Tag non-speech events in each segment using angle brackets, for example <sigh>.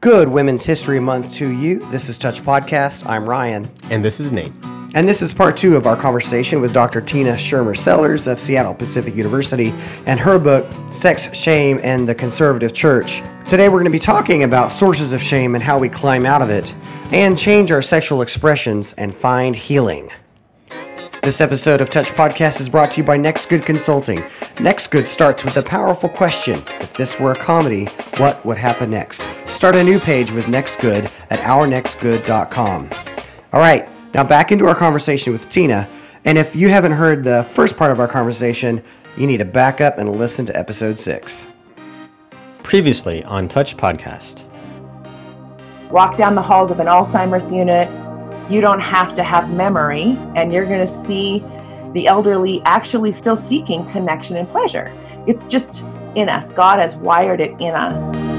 Good Women's History Month to you. This is Touch Podcast. I'm Ryan. And this is Nate. And this is part two of our conversation with Dr. Tina Schermer Sellers of Seattle Pacific University and her book, Sex, Shame, and the Conservative Church. Today we're going to be talking about sources of shame and how we climb out of it and change our sexual expressions and find healing. This episode of Touch Podcast is brought to you by Next Good Consulting. Next Good starts with the powerful question If this were a comedy, what would happen next? Start a new page with Next Good at ournextgood.com. All right, now back into our conversation with Tina. And if you haven't heard the first part of our conversation, you need to back up and listen to episode six. Previously on Touch Podcast. Walk down the halls of an Alzheimer's unit you don't have to have memory, and you're going to see the elderly actually still seeking connection and pleasure. It's just in us. God has wired it in us.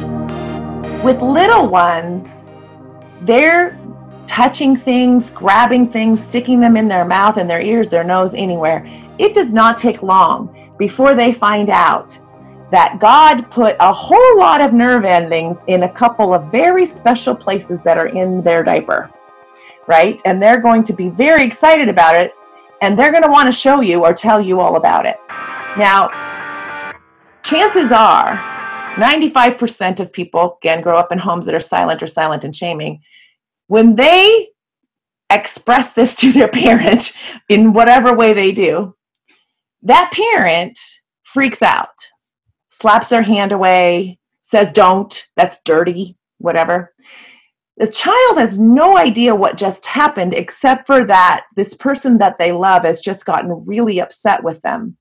With little ones, they're touching things, grabbing things, sticking them in their mouth and their ears, their nose, anywhere. It does not take long before they find out that God put a whole lot of nerve endings in a couple of very special places that are in their diaper right? And they're going to be very excited about it and they're going to want to show you or tell you all about it. Now, chances are 95% of people, again, grow up in homes that are silent or silent and shaming. When they express this <laughs> to their parent in whatever way they do, that parent freaks out, slaps their hand away, says, Don't, that's dirty, whatever the child has no idea what just happened except for that this person that they love has just gotten really upset with them.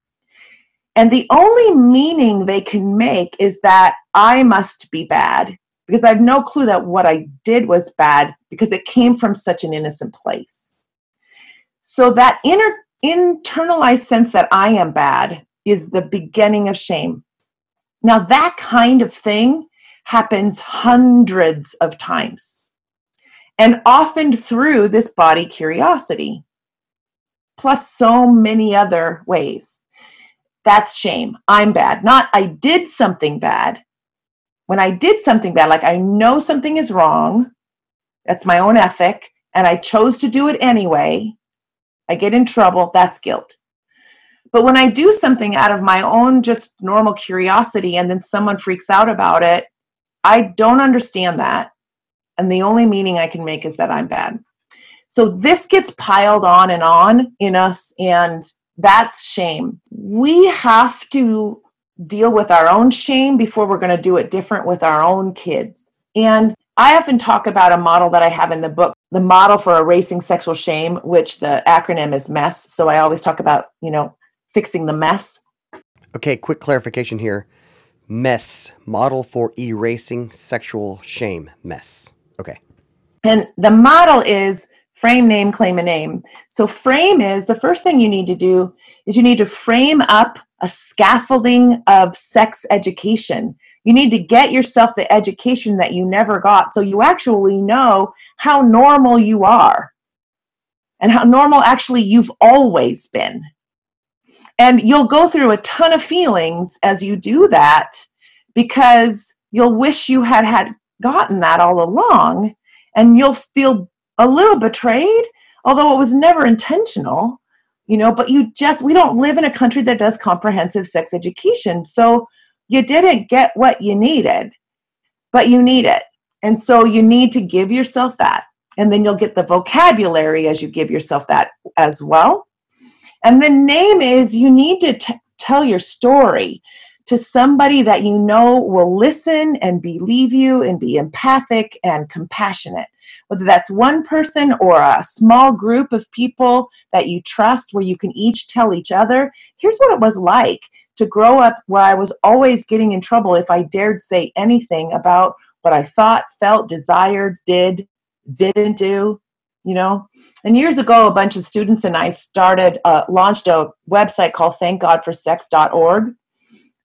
And the only meaning they can make is that I must be bad because I have no clue that what I did was bad because it came from such an innocent place. So that inner internalized sense that I am bad is the beginning of shame. Now that kind of thing happens hundreds of times and often through this body curiosity, plus so many other ways. That's shame. I'm bad. Not I did something bad. When I did something bad, like I know something is wrong, that's my own ethic, and I chose to do it anyway, I get in trouble, that's guilt. But when I do something out of my own just normal curiosity and then someone freaks out about it, I don't understand that and the only meaning I can make is that I'm bad. So this gets piled on and on in us, and that's shame. We have to deal with our own shame before we're going to do it different with our own kids. And I often talk about a model that I have in the book, the model for erasing sexual shame, which the acronym is MESS. So I always talk about, you know, fixing the mess. Okay, quick clarification here. MESS, model for erasing sexual shame, MESS. Okay. And the model is frame, name, claim and aim. So, frame is the first thing you need to do is you need to frame up a scaffolding of sex education. You need to get yourself the education that you never got so you actually know how normal you are and how normal actually you've always been. And you'll go through a ton of feelings as you do that because you'll wish you had had gotten that all along and you'll feel a little betrayed although it was never intentional you know but you just we don't live in a country that does comprehensive sex education so you didn't get what you needed but you need it and so you need to give yourself that and then you'll get the vocabulary as you give yourself that as well and the name is you need to t- tell your story to somebody that you know will listen and believe you and be empathic and compassionate. Whether that's one person or a small group of people that you trust, where you can each tell each other, here's what it was like to grow up where I was always getting in trouble if I dared say anything about what I thought, felt, desired, did, didn't do you know? And years ago a bunch of students and i started uh, launched a website called thankgodforsex.org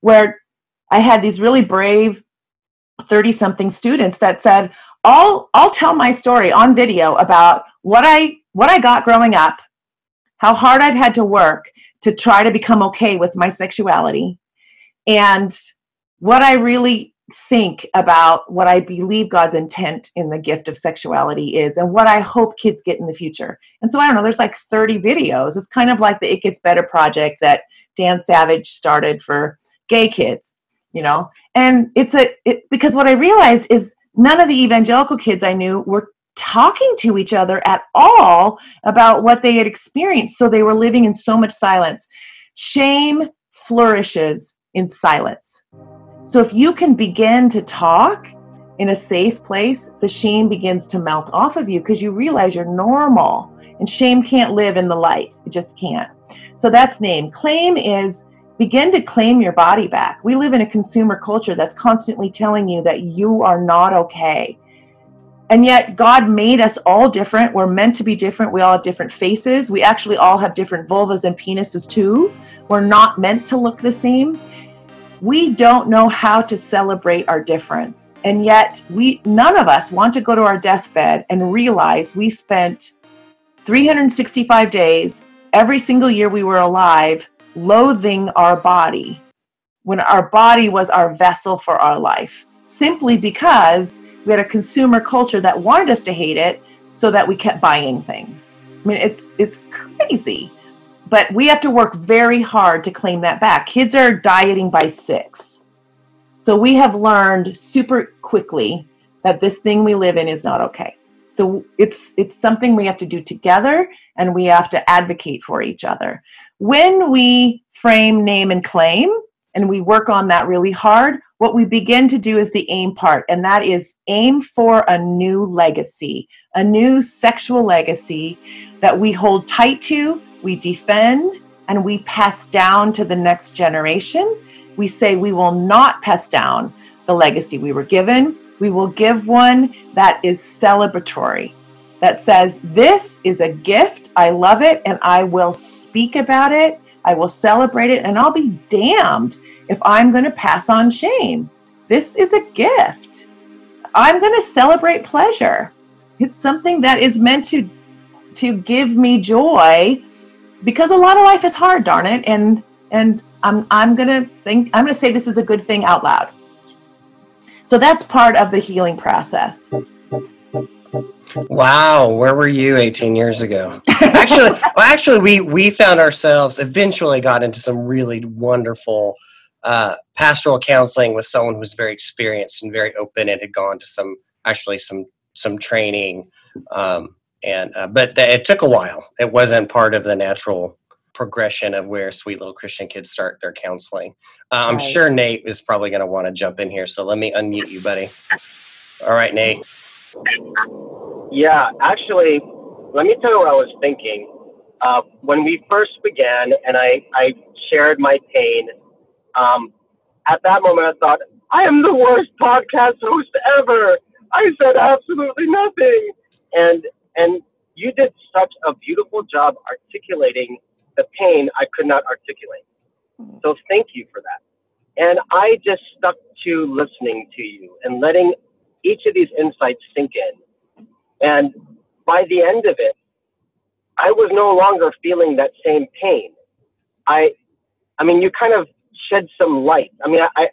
where I had these really brave 30 something students that said, I'll, I'll tell my story on video about what I, what I got growing up, how hard I've had to work to try to become okay with my sexuality, and what I really think about what I believe God's intent in the gift of sexuality is and what I hope kids get in the future. And so I don't know, there's like 30 videos. It's kind of like the It Gets Better project that Dan Savage started for gay kids, you know. And it's a it, because what I realized is none of the evangelical kids I knew were talking to each other at all about what they had experienced. So they were living in so much silence. Shame flourishes in silence. So if you can begin to talk in a safe place, the shame begins to melt off of you because you realize you're normal. And shame can't live in the light, it just can't. So that's name. Claim is begin to claim your body back. We live in a consumer culture that's constantly telling you that you are not okay. And yet, God made us all different. We're meant to be different. We all have different faces. We actually all have different vulvas and penises, too. We're not meant to look the same we don't know how to celebrate our difference. And yet, we none of us want to go to our deathbed and realize we spent 365 days every single year we were alive loathing our body when our body was our vessel for our life simply because we had a consumer culture that wanted us to hate it so that we kept buying things. I mean, it's it's crazy but we have to work very hard to claim that back. Kids are dieting by six. So we have learned super quickly that this thing we live in is not okay. So it's it's something we have to do together and we have to advocate for each other. When we frame name and claim and we work on that really hard, what we begin to do is the aim part and that is aim for a new legacy, a new sexual legacy that we hold tight to we defend and we pass down to the next generation. We say we will not pass down the legacy we were given. We will give one that is celebratory, that says, This is a gift. I love it, and I will speak about it. I will celebrate it, and I'll be damned if I'm going to pass on shame. This is a gift. I'm going to celebrate pleasure. It's something that is meant to to give me joy because a lot of life is hard, darn it. And and I'm I'm gonna think I'm gonna say this is a good thing out loud. So that's part of the healing process. Wow, where were you 18 years ago? <laughs> actually, well, actually, we we found ourselves eventually got into some really wonderful uh, pastoral counseling with someone who was very experienced and very open and had gone to some actually some some training um, and uh, but th- it took a while. It wasn't part of the natural progression of where sweet little Christian kids start their counseling. Uh, I'm right. sure Nate is probably going to want to jump in here, so let me unmute you, buddy. All right, Nate. Yeah, actually, let me tell you what I was thinking. Uh, when we first began, and I, I shared my pain, um, at that moment I thought, I am the worst podcast host ever. I said absolutely nothing. And and you did such a beautiful job articulating the pain I could not articulate. Mm-hmm. So thank you for that. And I just stuck to listening to you and letting each of these insights sink in. And by the end of it, I was no longer feeling that same pain. I, I mean, you kind of shed some light. I mean, I,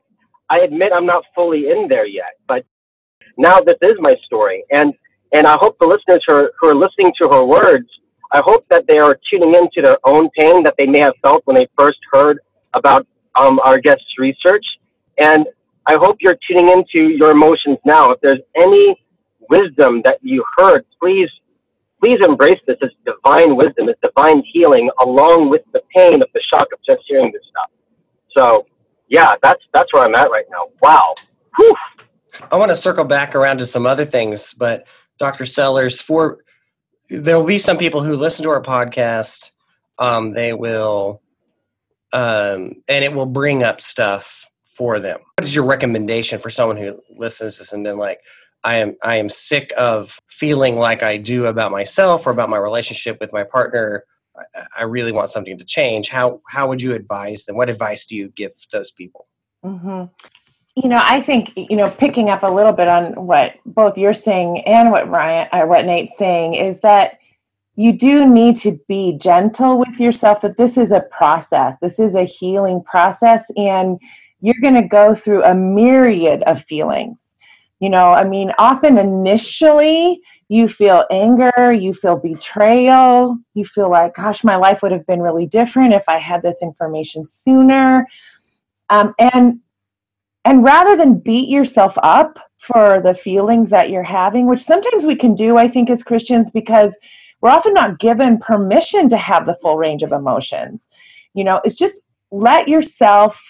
I admit I'm not fully in there yet, but now this is my story. And and I hope the listeners who are, who are listening to her words, I hope that they are tuning into their own pain that they may have felt when they first heard about um, our guest's research. And I hope you're tuning into your emotions now. If there's any wisdom that you heard, please, please embrace this as divine wisdom, as divine healing, along with the pain of the shock of just hearing this stuff. So, yeah, that's that's where I'm at right now. Wow. Whew. I want to circle back around to some other things, but Dr. Sellers, for there will be some people who listen to our podcast. Um, they will, um, and it will bring up stuff for them. What is your recommendation for someone who listens to this and then like, I am I am sick of feeling like I do about myself or about my relationship with my partner. I, I really want something to change. How how would you advise them? What advice do you give those people? Mm-hmm. You know, I think you know, picking up a little bit on what both you're saying and what Ryan or what Nate's saying is that you do need to be gentle with yourself. That this is a process. This is a healing process, and you're going to go through a myriad of feelings. You know, I mean, often initially you feel anger, you feel betrayal, you feel like, gosh, my life would have been really different if I had this information sooner. Um, and and rather than beat yourself up for the feelings that you're having, which sometimes we can do, I think, as Christians, because we're often not given permission to have the full range of emotions. You know, it's just let yourself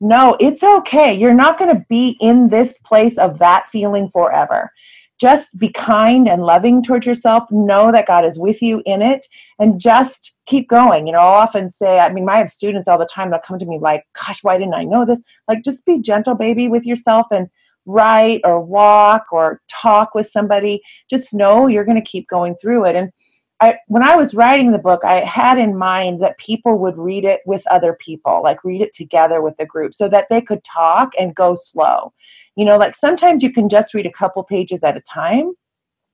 know it's okay. You're not going to be in this place of that feeling forever just be kind and loving towards yourself. Know that God is with you in it and just keep going. You know, I'll often say, I mean, I have students all the time that come to me like, gosh, why didn't I know this? Like, just be gentle, baby, with yourself and write or walk or talk with somebody. Just know you're going to keep going through it. And I, when I was writing the book, I had in mind that people would read it with other people, like read it together with the group, so that they could talk and go slow. You know, like sometimes you can just read a couple pages at a time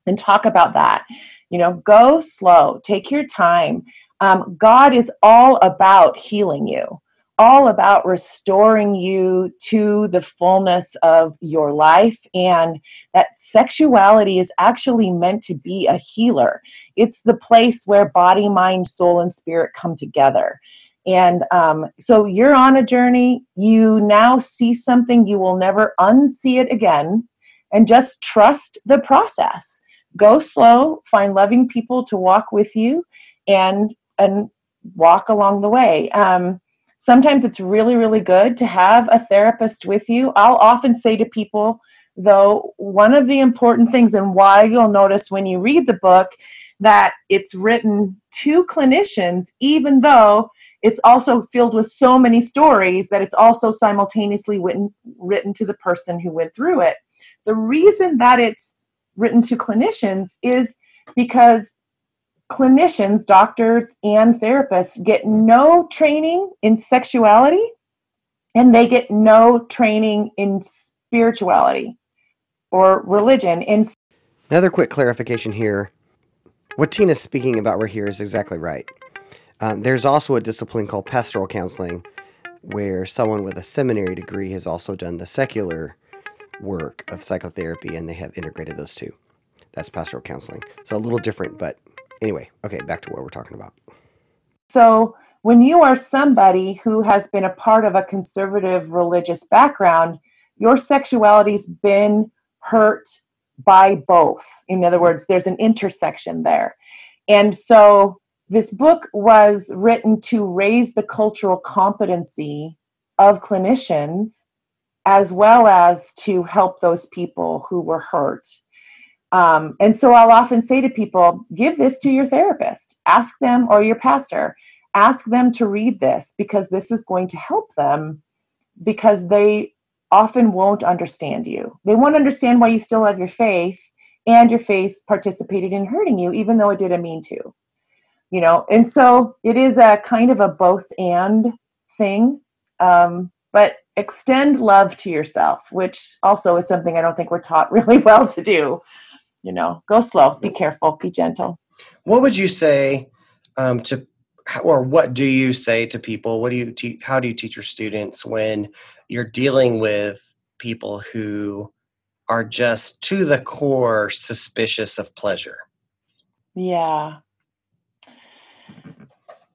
and talk about that. You know, go slow, take your time. Um, God is all about healing you all about restoring you to the fullness of your life and that sexuality is actually meant to be a healer. It's the place where body mind soul and spirit come together. And um, so you're on a journey. You now see something. You will never unsee it again. And just trust the process. Go slow. Find loving people to walk with you and and walk along the way. Um, Sometimes it's really, really good to have a therapist with you. I'll often say to people, though, one of the important things and why you'll notice when you read the book that it's written to clinicians, even though it's also filled with so many stories that it's also simultaneously written, written to the person who went through it. The reason that it's written to clinicians is because clinicians, doctors, and therapists get no training in sexuality and they get no training in spirituality or religion. And another quick clarification here what Tina's speaking about right here is exactly right. Um, there's also a discipline called pastoral counseling where someone with a seminary degree has also done the secular work of psychotherapy and they have integrated those two. That's pastoral counseling. So a little different, but anyway, okay, back to what we're talking about. So, when you are somebody who has been a part of a conservative religious background, your sexuality's been hurt by both. In other words, there's an intersection there. And so, this book was written to raise the cultural competency of clinicians as well as to help those people who were hurt um, and so I'll often say to people, give this to your therapist, ask them or your pastor, ask them to read this because this is going to help them because they often won't understand you. They won't understand why you still have your faith and your faith participated in hurting you, even though it didn't mean to. You know, and so it is a kind of a both and thing. Um, but extend love to yourself, which also is something I don't think we're taught <laughs> really well to do you know, go slow, be careful, be gentle. What would you say um, to, or what do you say to people? What do you teach? How do you teach your students when you're dealing with people who are just to the core suspicious of pleasure? Yeah.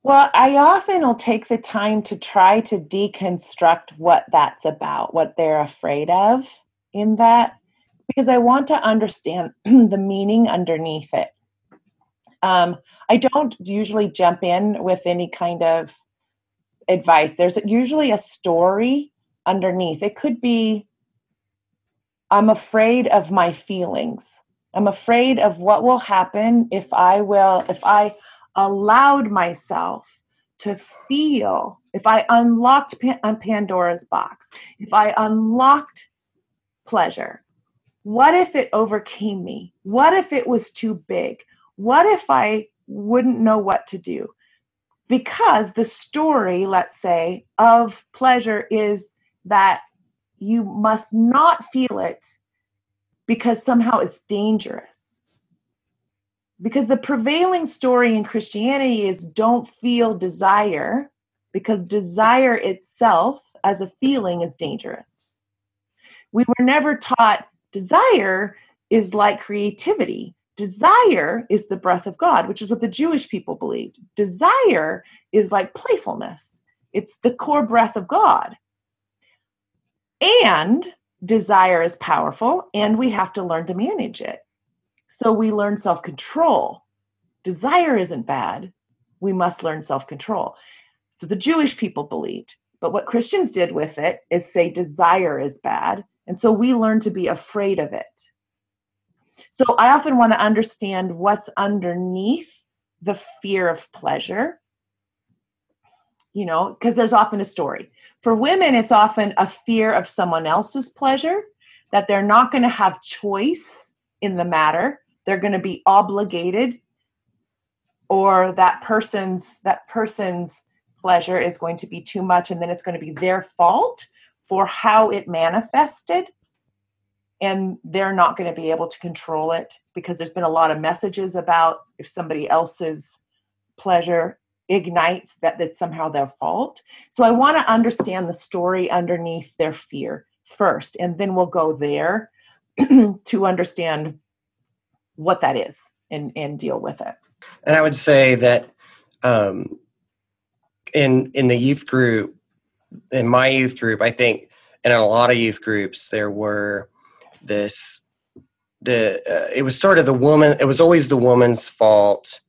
Well, I often will take the time to try to deconstruct what that's about, what they're afraid of in that because I want to understand <clears throat> the meaning underneath it. Um, I don't usually jump in with any kind of advice. There's usually a story underneath. It could be I'm afraid of my feelings. I'm afraid of what will happen if I will, if I allowed myself to feel, if I unlocked Pandora's box, if I unlocked pleasure, what if it overcame me? What if it was too big? What if I wouldn't know what to do? Because the story, let's say, of pleasure is that you must not feel it because somehow it's dangerous. Because the prevailing story in Christianity is don't feel desire because desire itself as a feeling is dangerous. We were never taught desire is like creativity. Desire is the breath of God, which is what the Jewish people believed. Desire is like playfulness, it's the core breath of God. And desire is powerful, and we have to learn to manage it. So we learn self control. Desire isn't bad. We must learn self control. So the Jewish people believed. But what Christians did with it is say desire is bad. And so we learn to be afraid of it. So I often want to understand what's underneath the fear of pleasure. You know, because there's often a story. For women, it's often a fear of someone else's pleasure, that they're not going to have choice in the matter. They're going to be obligated or that person's that person's pleasure is going to be too much and then it's going to be their fault for how it manifested and they're not going to be able to control it because there's been a lot of messages about if somebody else's pleasure ignites that that's somehow their fault. So i want to understand the story underneath their fear first and then we'll go there <clears throat> to understand what that is and and deal with it. And i would say that um, in in the youth group in my youth group i think and in a lot of youth groups there were this the uh, it was sort of the woman it was always the woman's fault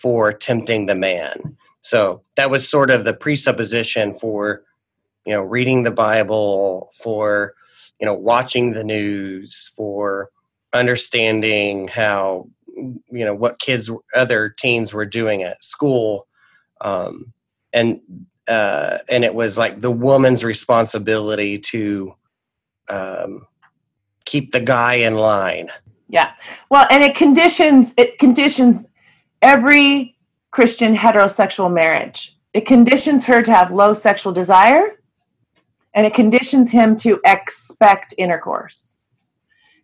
for tempting the man. So that was sort of the presupposition for you know reading the bible for you know watching the news for understanding how you know what kids other teens were doing at school. Um, and uh, and it was like the woman's responsibility to um, keep the guy in line. Yeah. Well, and it conditions it conditions every Christian heterosexual marriage. It conditions her to have low sexual desire and it conditions him to expect intercourse.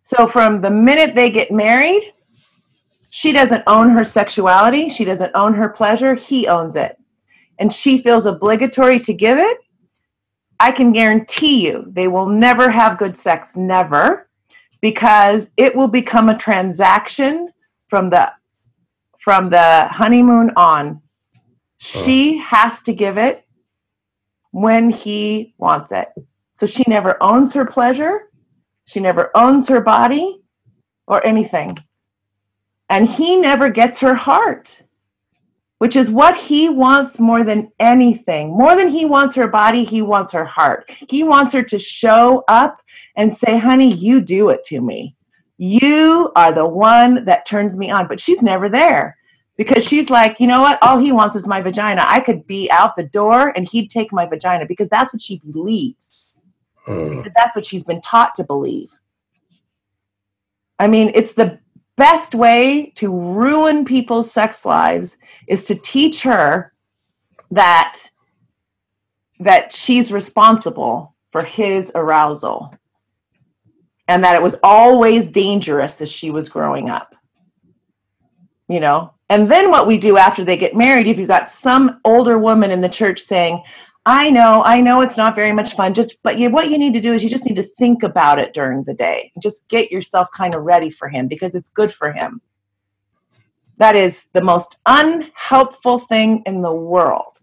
So from the minute they get married, she doesn't own her sexuality, she doesn't own her pleasure, he owns it and she feels obligatory to give it, I can guarantee you they will never have good sex, never, because it will become a transaction from the from the honeymoon on. She oh. has to give it when he wants it. So she never owns her pleasure, she never owns her body or anything. And he never gets her heart which is what he wants more than anything. More than he wants her body, he wants her heart. He wants her to show up and say, honey, you do it to me. You are the one that turns me on. But she's never there because she's like, you know what? All he wants is my vagina. I could be out the door and he'd take my vagina because that's what she believes. Mm. That's what she's been taught to believe. I mean, it's the best way to ruin people's sex lives is to teach her that that she's responsible for his arousal and that it was always dangerous as she was growing up you know? And then what we do after they get married if you've got some older woman in the church saying I know, I know it's not very much fun. Just, but you, what you need to do is you just need to think about it during the day. Just get yourself kind of ready for him because it's good for him. That is the most unhelpful thing in the world.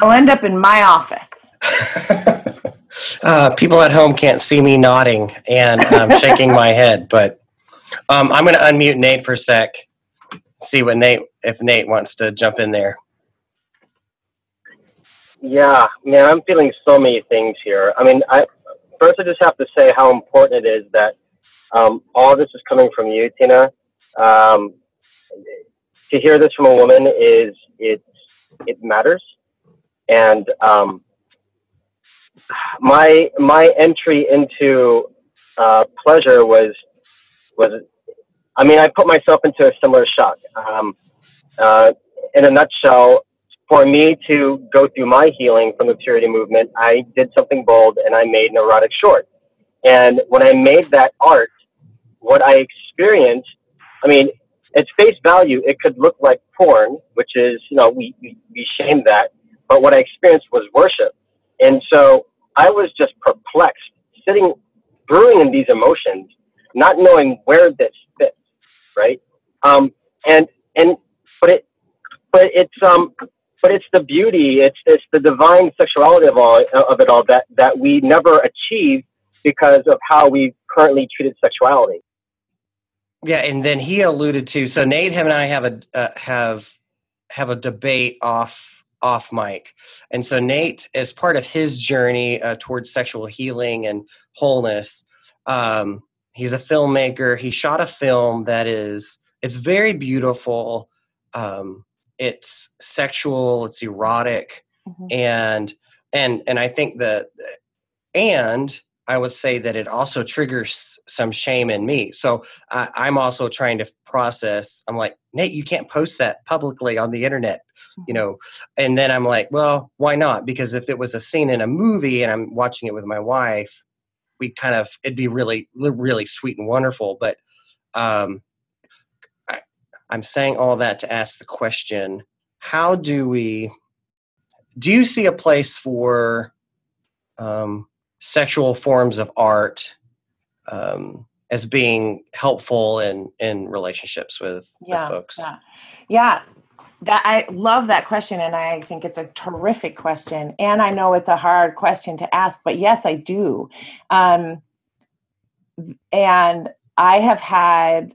I'll end up in my office. <laughs> uh, people at home can't see me nodding and um, shaking my head, but um, I'm going to unmute Nate for a sec. See what Nate, if Nate wants to jump in there. Yeah, man, I'm feeling so many things here. I mean, I first I just have to say how important it is that um, all this is coming from you, Tina. Um, to hear this from a woman is it it matters, and um, my my entry into uh, pleasure was was I mean I put myself into a similar shock. Um, uh, in a nutshell, for me to go through my healing from the purity movement, I did something bold and I made an erotic short. And when I made that art, what I experienced, I mean, at face value, it could look like porn, which is, you know, we, we, we shame that. But what I experienced was worship. And so I was just perplexed, sitting, brewing in these emotions, not knowing where this fits, right? Um, and, and, but it, but it's, um, but it's the beauty, it's, it's the divine sexuality of all, of it all that, that we never achieve because of how we currently treated sexuality. Yeah, and then he alluded to so Nate, him, and I have a uh, have have a debate off off mic, and so Nate, as part of his journey uh, towards sexual healing and wholeness, um, he's a filmmaker. He shot a film that is it's very beautiful. Um, it's sexual. It's erotic, mm-hmm. and and and I think that and I would say that it also triggers some shame in me. So uh, I'm also trying to process. I'm like, Nate, you can't post that publicly on the internet, you mm-hmm. know. And then I'm like, well, why not? Because if it was a scene in a movie and I'm watching it with my wife, we kind of it'd be really, really sweet and wonderful. But um, I, I'm saying all that to ask the question: How do we? Do you see a place for? Um, sexual forms of art um, as being helpful in in relationships with, yeah, with folks yeah yeah that i love that question and i think it's a terrific question and i know it's a hard question to ask but yes i do um, and i have had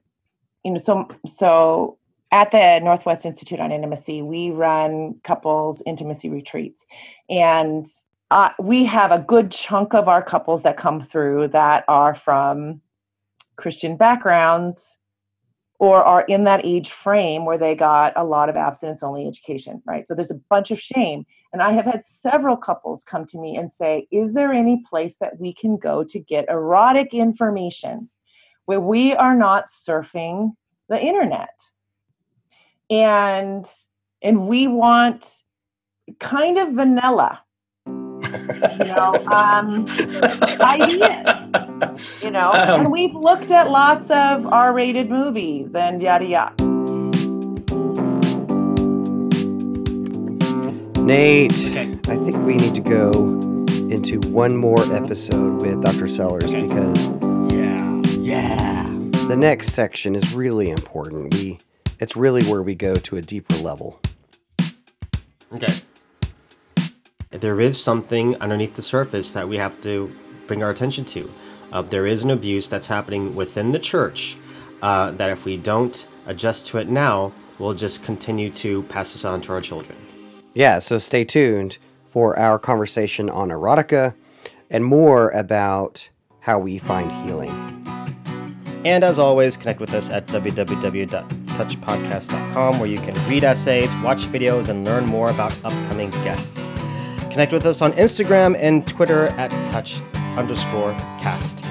you know so so at the northwest institute on intimacy we run couples intimacy retreats and uh, we have a good chunk of our couples that come through that are from Christian backgrounds or are in that age frame where they got a lot of abstinence only education, right? So there's a bunch of shame. And I have had several couples come to me and say, Is there any place that we can go to get erotic information where we are not surfing the internet? And and we want kind of vanilla you know, um, ideas. You know, um, and we've looked at lots of R-rated movies and yada yada. Nate, okay. I think we need to go into one more episode with Dr. Sellers okay. because yeah, the next section is really important. We, it's really where we go to a deeper level. Okay there is something underneath the surface that we have to bring our attention to. Uh, there is an abuse that's happening within the church uh, that if we don't adjust to it now, we'll just continue to pass this on to our children. Yeah, so stay tuned for our conversation on erotica and more about how we find healing. And as always, connect with us at www.touchpodcast.com where you can read essays, watch videos, and learn more about upcoming guests. Connect with us on Instagram and Twitter at touch underscore cast.